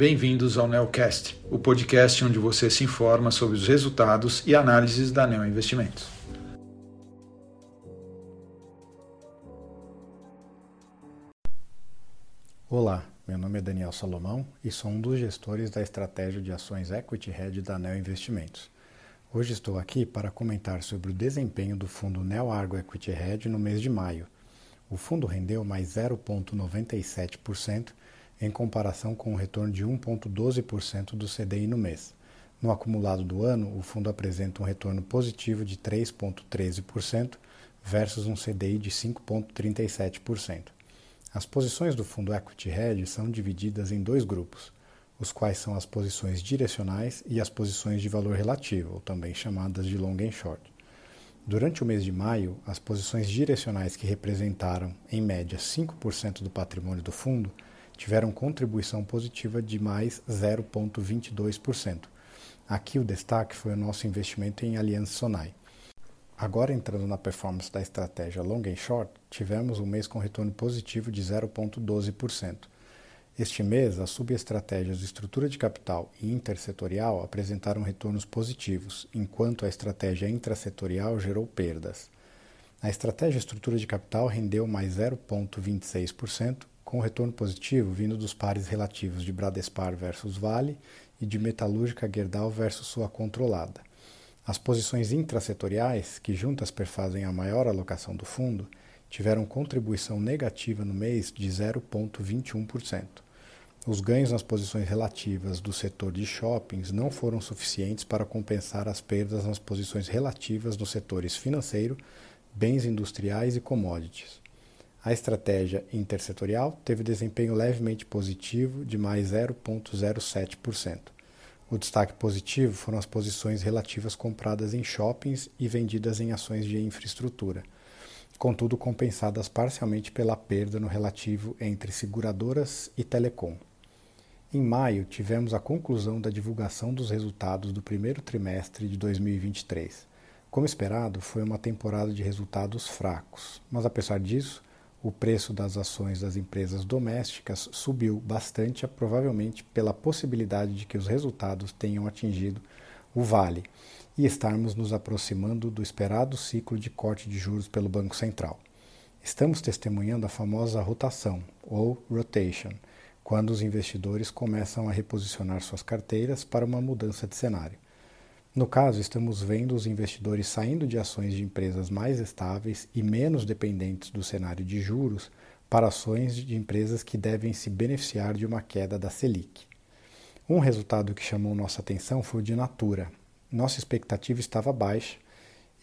bem-vindos ao Neocast, o podcast onde você se informa sobre os resultados e análises da Neo Investimentos. Olá, meu nome é Daniel Salomão e sou um dos gestores da estratégia de ações Equity Hedge da Neo Investimentos. Hoje estou aqui para comentar sobre o desempenho do fundo Neo Argo Equity Hedge no mês de maio. O fundo rendeu mais 0,97% em comparação com o retorno de 1,12% do CDI no mês. No acumulado do ano, o fundo apresenta um retorno positivo de 3,13% versus um CDI de 5,37%. As posições do fundo Equity Hedge são divididas em dois grupos, os quais são as posições direcionais e as posições de valor relativo, também chamadas de long and short. Durante o mês de maio, as posições direcionais que representaram, em média, 5% do patrimônio do fundo tiveram contribuição positiva de mais 0,22%. Aqui o destaque foi o nosso investimento em Aliança Sonai. Agora entrando na performance da estratégia long and short, tivemos um mês com retorno positivo de 0,12%. Este mês, as subestratégias estrutura de capital e intersetorial apresentaram retornos positivos, enquanto a estratégia intrasetorial gerou perdas. A estratégia estrutura de capital rendeu mais 0,26%, com retorno positivo vindo dos pares relativos de Bradespar versus Vale e de Metalúrgica Gerdau versus sua controlada. As posições intrasetoriais, que juntas perfazem a maior alocação do fundo, tiveram contribuição negativa no mês de 0,21%. Os ganhos nas posições relativas do setor de shoppings não foram suficientes para compensar as perdas nas posições relativas nos setores financeiro, bens industriais e commodities. A estratégia intersetorial teve desempenho levemente positivo de mais 0,07%. O destaque positivo foram as posições relativas compradas em shoppings e vendidas em ações de infraestrutura, contudo compensadas parcialmente pela perda no relativo entre seguradoras e telecom. Em maio, tivemos a conclusão da divulgação dos resultados do primeiro trimestre de 2023. Como esperado, foi uma temporada de resultados fracos, mas apesar disso, o preço das ações das empresas domésticas subiu bastante, provavelmente pela possibilidade de que os resultados tenham atingido o vale e estarmos nos aproximando do esperado ciclo de corte de juros pelo Banco Central. Estamos testemunhando a famosa rotação, ou rotation, quando os investidores começam a reposicionar suas carteiras para uma mudança de cenário. No caso, estamos vendo os investidores saindo de ações de empresas mais estáveis e menos dependentes do cenário de juros para ações de empresas que devem se beneficiar de uma queda da Selic. Um resultado que chamou nossa atenção foi o de Natura. Nossa expectativa estava baixa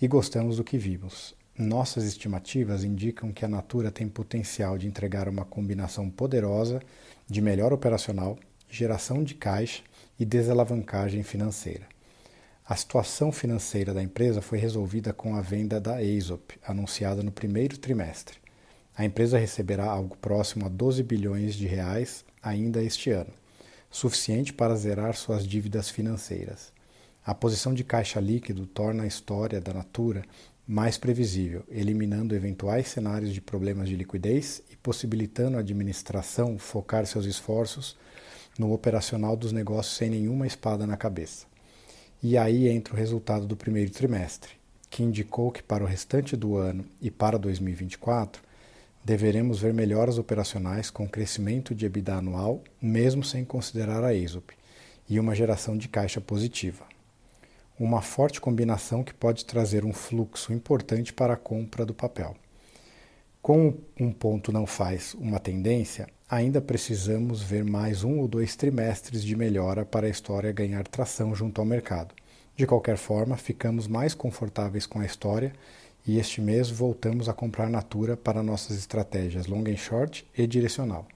e gostamos do que vimos. Nossas estimativas indicam que a Natura tem potencial de entregar uma combinação poderosa de melhor operacional, geração de caixa e desalavancagem financeira. A situação financeira da empresa foi resolvida com a venda da Aesop, anunciada no primeiro trimestre. A empresa receberá algo próximo a 12 bilhões de reais ainda este ano, suficiente para zerar suas dívidas financeiras. A posição de caixa líquido torna a história da Natura mais previsível, eliminando eventuais cenários de problemas de liquidez e possibilitando a administração focar seus esforços no operacional dos negócios sem nenhuma espada na cabeça. E aí entra o resultado do primeiro trimestre, que indicou que para o restante do ano e para 2024 deveremos ver melhoras operacionais com crescimento de EBITDA anual, mesmo sem considerar a ESOP, e uma geração de caixa positiva. Uma forte combinação que pode trazer um fluxo importante para a compra do papel. Como um ponto não faz uma tendência, ainda precisamos ver mais um ou dois trimestres de melhora para a história ganhar tração junto ao mercado. De qualquer forma, ficamos mais confortáveis com a história e este mês voltamos a comprar Natura para nossas estratégias long and short e direcional.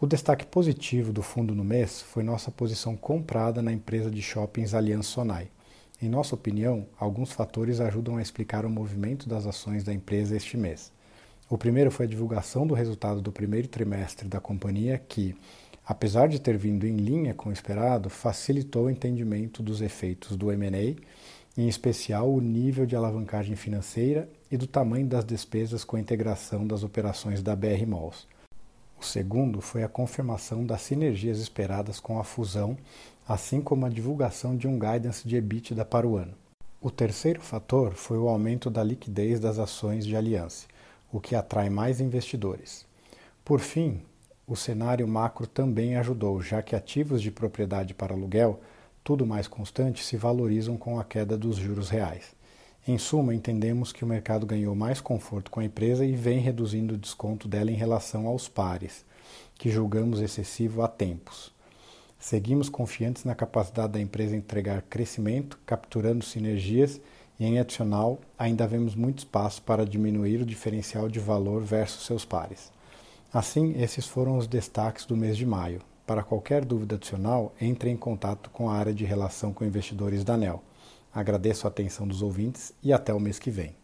O destaque positivo do fundo no mês foi nossa posição comprada na empresa de shoppings Aliança Sonai. Em nossa opinião, alguns fatores ajudam a explicar o movimento das ações da empresa este mês. O primeiro foi a divulgação do resultado do primeiro trimestre da companhia, que, apesar de ter vindo em linha com o esperado, facilitou o entendimento dos efeitos do M&A, em especial o nível de alavancagem financeira e do tamanho das despesas com a integração das operações da BR Malls. O segundo foi a confirmação das sinergias esperadas com a fusão, assim como a divulgação de um guidance de EBITDA para o ano. O terceiro fator foi o aumento da liquidez das ações de Aliança, o que atrai mais investidores. Por fim, o cenário macro também ajudou, já que ativos de propriedade para aluguel, tudo mais constante, se valorizam com a queda dos juros reais. Em suma, entendemos que o mercado ganhou mais conforto com a empresa e vem reduzindo o desconto dela em relação aos pares, que julgamos excessivo há tempos. Seguimos confiantes na capacidade da empresa entregar crescimento, capturando sinergias e, em adicional, ainda vemos muito espaço para diminuir o diferencial de valor versus seus pares. Assim, esses foram os destaques do mês de maio. Para qualquer dúvida adicional, entre em contato com a área de relação com investidores da ANEL. Agradeço a atenção dos ouvintes e até o mês que vem.